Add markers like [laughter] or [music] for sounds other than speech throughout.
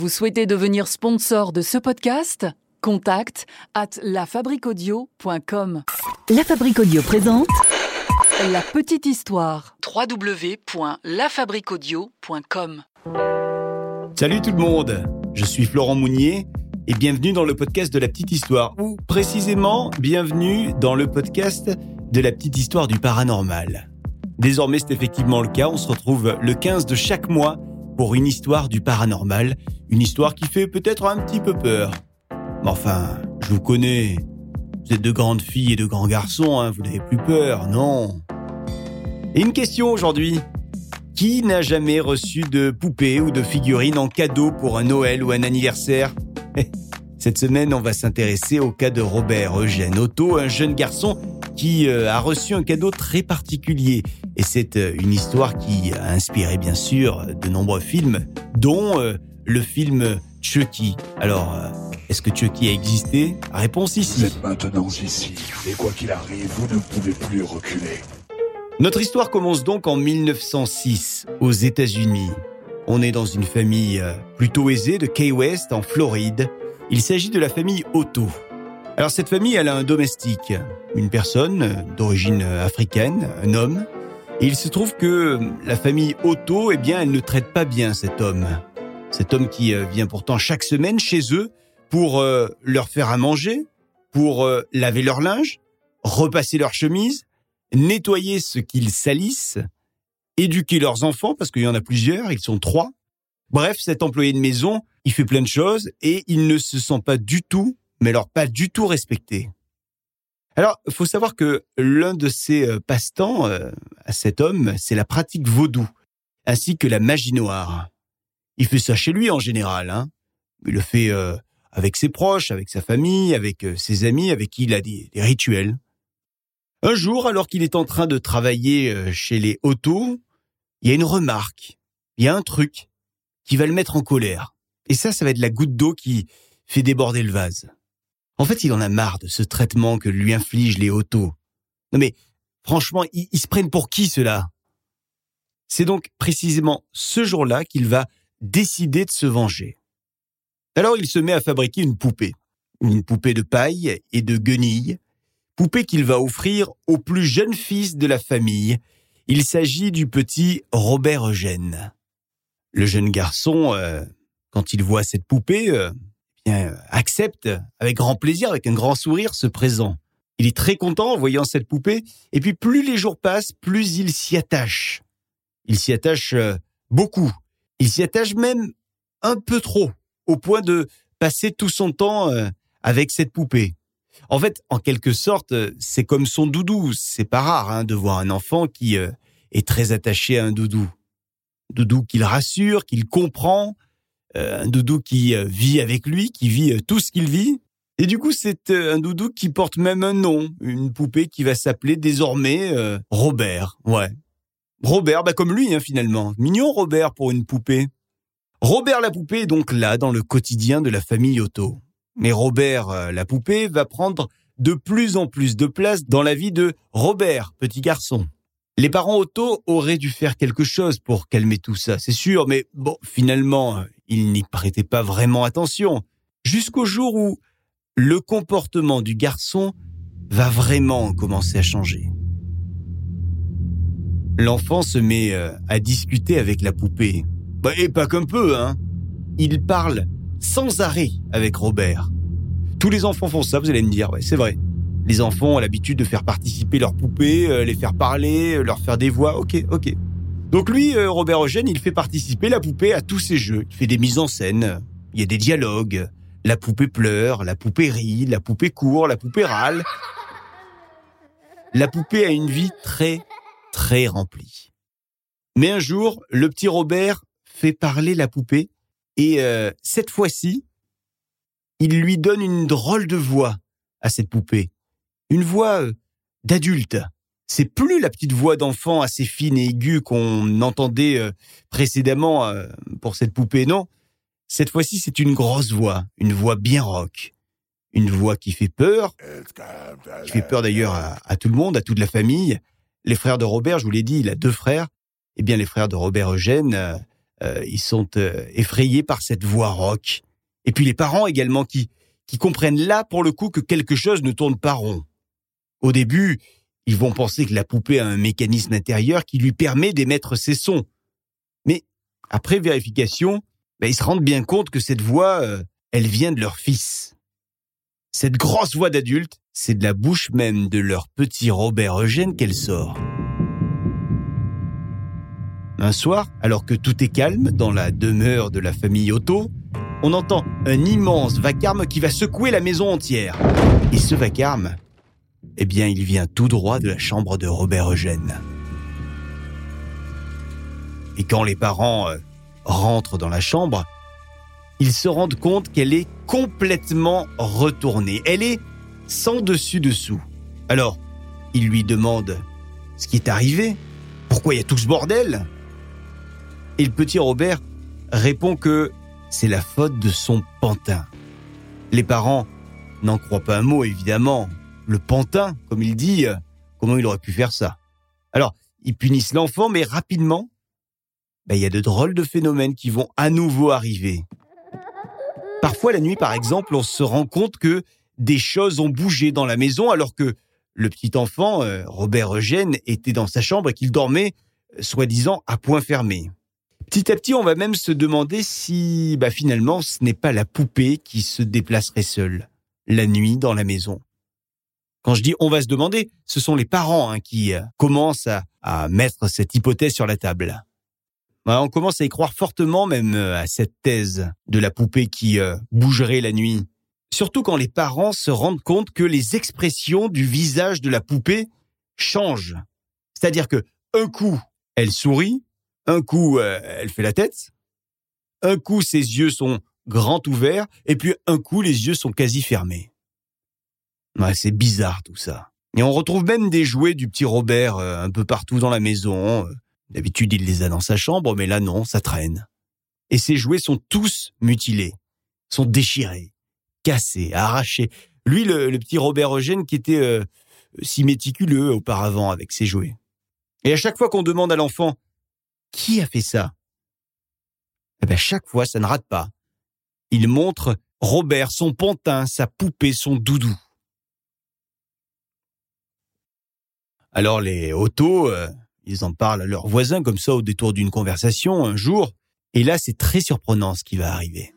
Vous souhaitez devenir sponsor de ce podcast? Contact à lafabriquaudio.com. La Fabrique Audio présente La petite histoire. www.lafabriquaudio.com. Salut tout le monde, je suis Florent Mounier et bienvenue dans le podcast de la petite histoire, ou précisément bienvenue dans le podcast de la petite histoire du paranormal. Désormais c'est effectivement le cas, on se retrouve le 15 de chaque mois pour une histoire du paranormal, une histoire qui fait peut-être un petit peu peur. Mais enfin, je vous connais, vous êtes de grandes filles et de grands garçons, hein, vous n'avez plus peur, non? Et une question aujourd'hui. Qui n'a jamais reçu de poupée ou de figurine en cadeau pour un Noël ou un anniversaire? [laughs] Cette semaine, on va s'intéresser au cas de Robert Eugène Otto, un jeune garçon qui euh, a reçu un cadeau très particulier. Et c'est euh, une histoire qui a inspiré bien sûr de nombreux films, dont euh, le film Chucky. Alors, est-ce que Chucky a existé? Réponse Vous ici. êtes maintenant ici, et quoi qu'il arrive, vous ne pouvez plus reculer. Notre histoire commence donc en 1906, aux États-Unis. On est dans une famille plutôt aisée de Key West, en Floride. Il s'agit de la famille Otto. Alors cette famille, elle a un domestique, une personne euh, d'origine euh, africaine, un homme. Et il se trouve que la famille Otto, eh bien, elle ne traite pas bien cet homme. Cet homme qui euh, vient pourtant chaque semaine chez eux pour euh, leur faire à manger, pour euh, laver leur linge, repasser leur chemise, nettoyer ce qu'ils salissent, éduquer leurs enfants, parce qu'il y en a plusieurs, ils sont trois. Bref, cet employé de maison, il fait plein de choses et il ne se sent pas du tout, mais alors pas du tout respecté. Alors, il faut savoir que l'un de ses euh, passe-temps euh, à cet homme, c'est la pratique vaudou, ainsi que la magie noire. Il fait ça chez lui en général. Hein. Il le fait euh, avec ses proches, avec sa famille, avec ses amis, avec qui il a des, rituels. Un jour, alors qu'il est en train de travailler chez les Otto, il y a une remarque, il y a un truc qui va le mettre en colère. Et ça, ça va être la goutte d'eau qui fait déborder le vase. En fait, il en a marre de ce traitement que lui infligent les Otto. Non mais, franchement, ils, se prennent pour qui ceux-là? C'est donc précisément ce jour-là qu'il va décider de se venger. Alors il se met à fabriquer une poupée. Une poupée de paille et de guenilles, poupée qu'il va offrir au plus jeune fils de la famille. Il s'agit du petit Robert Eugène. Le jeune garçon, euh, quand il voit cette poupée, euh, accepte avec grand plaisir, avec un grand sourire, ce présent. Il est très content en voyant cette poupée, et puis plus les jours passent, plus il s'y attache. Il s'y attache euh, beaucoup. Il s'y attache même un peu trop, au point de passer tout son temps euh, avec cette poupée. En fait, en quelque sorte, euh, c'est comme son doudou. C'est pas rare hein, de voir un enfant qui est très attaché à un doudou. Doudou qu'il rassure, qu'il comprend, un doudou qui euh, vit avec lui, qui vit euh, tout ce qu'il vit. Et du coup, c'est euh, un doudou qui porte même un nom, une poupée qui va s'appeler désormais euh, Robert. Ouais. Robert, bah comme lui hein, finalement. Mignon Robert pour une poupée. Robert la poupée est donc là dans le quotidien de la famille Otto. Mais Robert euh, la poupée va prendre de plus en plus de place dans la vie de Robert, petit garçon. Les parents Otto auraient dû faire quelque chose pour calmer tout ça, c'est sûr, mais bon, finalement, ils n'y prêtaient pas vraiment attention. Jusqu'au jour où le comportement du garçon va vraiment commencer à changer. L'enfant se met euh, à discuter avec la poupée. Bah, et pas qu'un peu, hein. Il parle sans arrêt avec Robert. Tous les enfants font ça, vous allez me dire, ouais, c'est vrai. Les enfants ont l'habitude de faire participer leurs poupées, euh, les faire parler, euh, leur faire des voix, ok, ok. Donc lui, euh, Robert Eugène, il fait participer la poupée à tous ses jeux. Il fait des mises en scène, il y a des dialogues. La poupée pleure, la poupée rit, la poupée court, la poupée râle. La poupée a une vie très, très remplie. Mais un jour, le petit Robert fait parler la poupée et euh, cette fois-ci, il lui donne une drôle de voix à cette poupée. Une voix euh, d'adulte. C'est plus la petite voix d'enfant assez fine et aiguë qu'on entendait euh, précédemment euh, pour cette poupée, non. Cette fois-ci, c'est une grosse voix, une voix bien rock. Une voix qui fait peur, qui fait peur d'ailleurs à, tout le monde, à toute la famille. Les frères de Robert, je vous l'ai dit, il a deux frères. Eh bien, les frères de Robert Eugène, euh, ils sont effrayés par cette voix rock. Et puis les parents également qui, qui comprennent là pour le coup que quelque chose ne tourne pas rond. Au début, ils vont penser que la poupée a un mécanisme intérieur qui lui permet d'émettre ses sons. Mais après vérification, ben, ils se rendent bien compte que cette voix, euh, elle vient de leur fils. Cette grosse voix d'adulte, c'est de la bouche même de leur petit Robert Eugène qu'elle sort. Un soir, alors que tout est calme dans la demeure de la famille Otto, on entend un immense vacarme qui va secouer la maison entière. Et ce vacarme, eh bien, il vient tout droit de la chambre de Robert Eugène. Et quand les parents euh, rentrent dans la chambre, ils se rendent compte qu'elle est complètement retournée. Elle est sans dessus-dessous. Alors, ils lui demandent ce qui est arrivé. Pourquoi il y a tout ce bordel Et le petit Robert répond que c'est la faute de son pantin. Les parents n'en croient pas un mot, évidemment. Le pantin, comme il dit, comment il aurait pu faire ça? Alors, ils punissent l'enfant, mais rapidement, ben, il y a de drôles de phénomènes qui vont à nouveau arriver. Parfois, la nuit, par exemple, on se rend compte que des choses ont bougé dans la maison alors que le petit enfant, euh, Robert Eugène, était dans sa chambre et qu'il dormait, euh, soi-disant, à point fermé. Petit à petit, on va même se demander si, bah, finalement, ce n'est pas la poupée qui se déplacerait seule, la nuit, dans la maison. Quand je dis on va se demander, ce sont les parents hein, qui euh, commencent à, mettre cette hypothèse sur la table. on commence à y croire fortement même à cette thèse de la poupée qui bougerait la nuit. Surtout quand les parents se rendent compte que les expressions du visage de la poupée changent. C'est-à-dire que un coup, elle sourit, un coup, euh, elle fait la tête, un coup, ses yeux sont grands ouverts, et puis un coup, les yeux sont quasi fermés. Ouais, c'est bizarre tout ça. Et on retrouve même des jouets du petit Robert euh, un peu partout dans la maison. D'habitude, il les a dans sa chambre, mais là non, ça traîne. Et ces jouets sont tous mutilés, sont déchirés cassé, arraché. Lui, le, petit Robert Eugène qui était euh, si méticuleux auparavant avec ses jouets. Et à chaque fois qu'on demande à l'enfant qui a fait ça, eh ben chaque fois ça ne rate pas. Il montre Robert, son pantin, sa poupée, son doudou. Alors les autos, euh, ils en parlent à leurs voisins comme ça au détour d'une conversation un jour. Et là, c'est très surprenant ce qui va arriver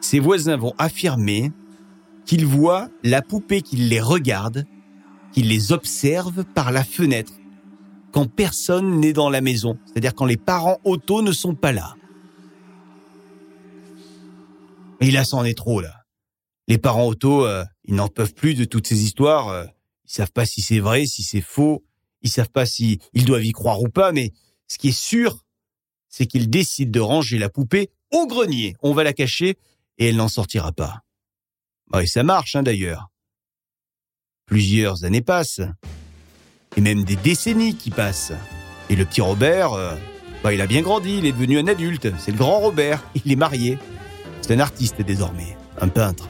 ses voisins vont affirmer qu'ils voient la poupée qui les regarde, qu'ils les observe par la fenêtre, quand personne n'est dans la maison, c'est-à-dire quand les parents auto ne sont pas là. Et là, c'en est trop, là. Les parents auto, euh, ils n'en peuvent plus de toutes ces histoires. Euh, ils savent pas si c'est vrai, si c'est faux. Ils savent pas si ils doivent y croire ou pas. Mais ce qui est sûr, c'est qu'ils décident de ranger la poupée au grenier. On va la cacher et elle n'en sortira pas. Bah, et ça marche hein, d'ailleurs. Plusieurs années passent, et même des décennies qui passent. Et le petit Robert, euh, bah, il a bien grandi, il est devenu un adulte, c'est le grand Robert, [laughs] il est marié. C'est un artiste désormais, un peintre.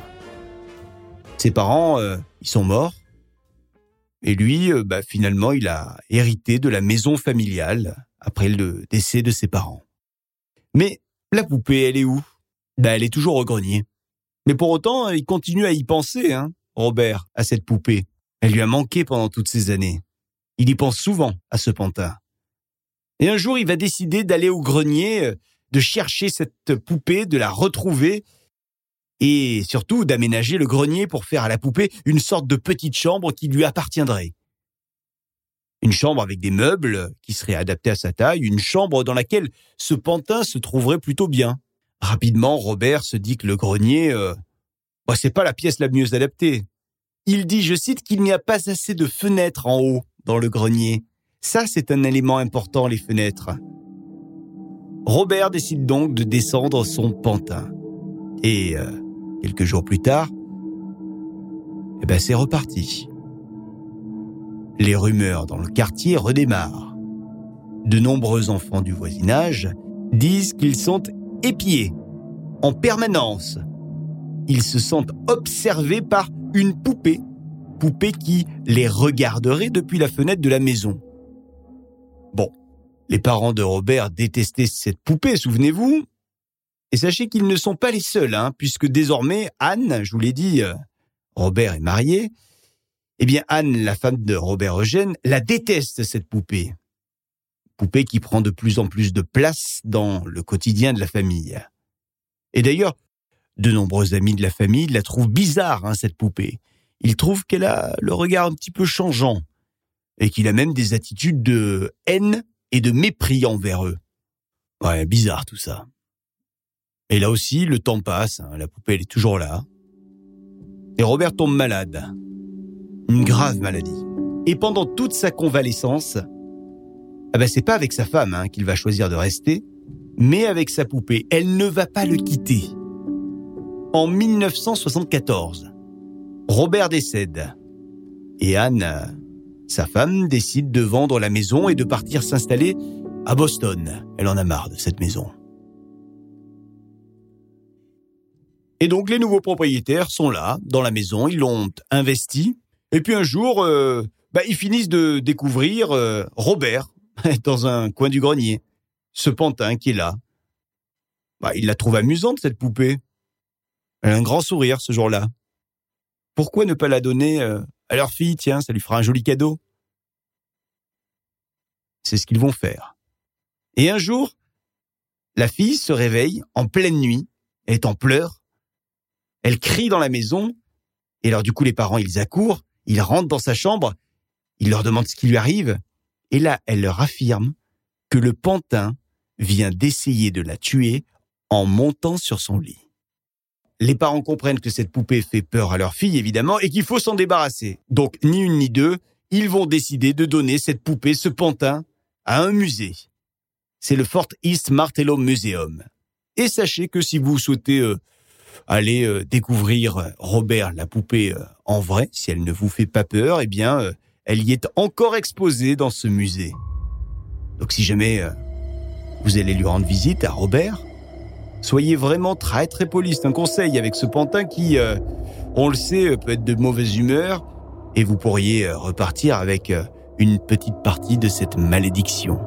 Ses parents, euh, ils sont morts. Et lui, euh, bah, finalement, il a hérité de la maison familiale après le décès de ses parents. Mais la poupée, elle est où? Ben, elle est toujours au grenier. Mais pour autant, il continue à y penser, hein, Robert, à cette poupée. Elle lui a manqué pendant toutes ces années. Il y pense souvent à ce pantin. Et un jour, il va décider d'aller au grenier, euh, de chercher cette poupée, de la retrouver, et surtout d'aménager le grenier pour faire à la poupée une sorte de petite chambre qui lui appartiendrait. Une chambre avec des meubles qui seraient adaptés à sa taille, une chambre dans laquelle ce pantin se trouverait plutôt bien. Rapidement, Robert se dit que le grenier, euh, bah, c'est pas la pièce la mieux adaptée. Il dit, je cite, qu'il n'y a pas assez de fenêtres en haut dans le grenier. Ça, c'est un élément important, les fenêtres. Robert décide donc de descendre son pantin. Et euh, quelques jours plus tard, eh ben, c'est reparti. Les rumeurs dans le quartier redémarrent. De nombreux enfants du voisinage disent qu'ils sont épiés en permanence. Ils se sentent observés par une poupée, poupée qui les regarderait depuis la fenêtre de la maison. Bon, Les parents de Robert détestaient cette poupée, souvenez-vous. Et sachez qu'ils ne sont pas les seuls, hein, puisque désormais, Anne, je vous l'ai dit, euh, Robert est marié, eh bien Anne, la femme de Robert Eugène, la déteste, cette poupée. Poupée qui prend de plus en plus de place dans le quotidien de la famille. Et d'ailleurs, de nombreux amis de la famille la trouvent bizarre, hein, cette poupée. Ils trouvent qu'elle a le regard un petit peu changeant et qu'il a même des attitudes de haine et de mépris envers eux. Ouais, bizarre tout ça. Et là aussi, le temps passe, hein, la poupée elle est toujours là. Et Robert tombe malade. Une grave maladie. Et pendant toute sa convalescence, ah ben c'est pas avec sa femme hein, qu'il va choisir de rester, mais avec sa poupée. Elle ne va pas le quitter. En 1974, Robert décède. Et Anne, sa femme, décide de vendre la maison et de partir s'installer à Boston. Elle en a marre de cette maison. Et donc les nouveaux propriétaires sont là, dans la maison, ils l'ont investi. Et puis un jour, euh, bah, ils finissent de découvrir euh, Robert [laughs] dans un coin du grenier. Ce pantin qui est là. Bah, il la trouve amusante, cette poupée. Elle a un grand sourire ce jour-là. Pourquoi ne pas la donner euh, à leur fille? Tiens, ça lui fera un joli cadeau. C'est ce qu'ils vont faire. Et un jour, la fille se réveille en pleine nuit, elle est en pleurs, elle crie dans la maison, et alors du coup les parents ils accourent, ils rentrent dans sa chambre, ils leur demandent ce qui lui arrive, et là elle leur affirme que le pantin vient d'essayer de la tuer en montant sur son lit. Les parents comprennent que cette poupée fait peur à leur fille, évidemment, et qu'il faut s'en débarrasser. Donc, ni une ni deux, ils vont décider de donner cette poupée, ce pantin, à un musée. C'est le Fort East Martello Museum. Et sachez que si vous souhaitez euh, aller euh, découvrir euh, Robert la poupée euh, en vrai, si elle ne vous fait pas peur, eh bien, elle y est encore exposée dans ce musée. Donc si jamais vous allez lui rendre visite à Robert, soyez vraiment très très poli. C'est un conseil avec ce pantin qui, on le sait, peut être de mauvaise humeur et vous pourriez repartir avec une petite partie de cette malédiction.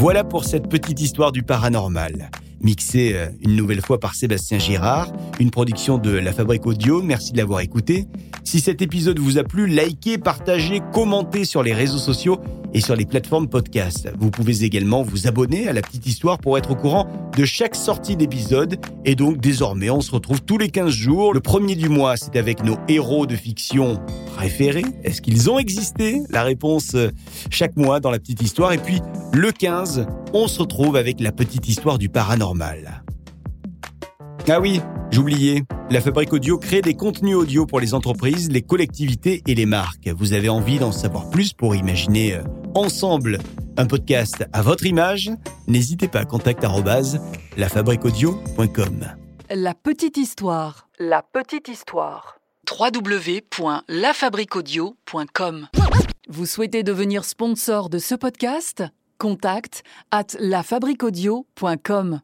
Voilà pour cette petite histoire du paranormal. Mixée euh, une nouvelle fois par Sébastien Girard, une production de La Fabrique Audio. Merci de l'avoir écouté. Si cet épisode vous a plu, likez, partagez, commentez sur les réseaux sociaux et sur les plateformes podcast. Vous pouvez également vous abonner à la petite histoire pour être au courant de chaque sortie d'épisode. Et donc désormais, on se retrouve tous les 15 jours. Le premier du mois, c'est avec nos héros de fiction Est-ce qu'ils ont existé? La réponse euh, chaque mois dans la petite histoire. Et puis le 15, on se retrouve avec la petite histoire du paranormal. Ah oui, j'oubliais. La Fabrique Audio crée des contenus audio pour les entreprises, les collectivités et les marques. Vous avez envie d'en savoir plus pour imaginer euh, ensemble un podcast à votre image? N'hésitez pas à contacter lafabriqueaudio.com. La petite histoire. La petite histoire. www.lafabriquaudio.com Vous souhaitez devenir sponsor de ce podcast? Contact at lafabriqueaudio.com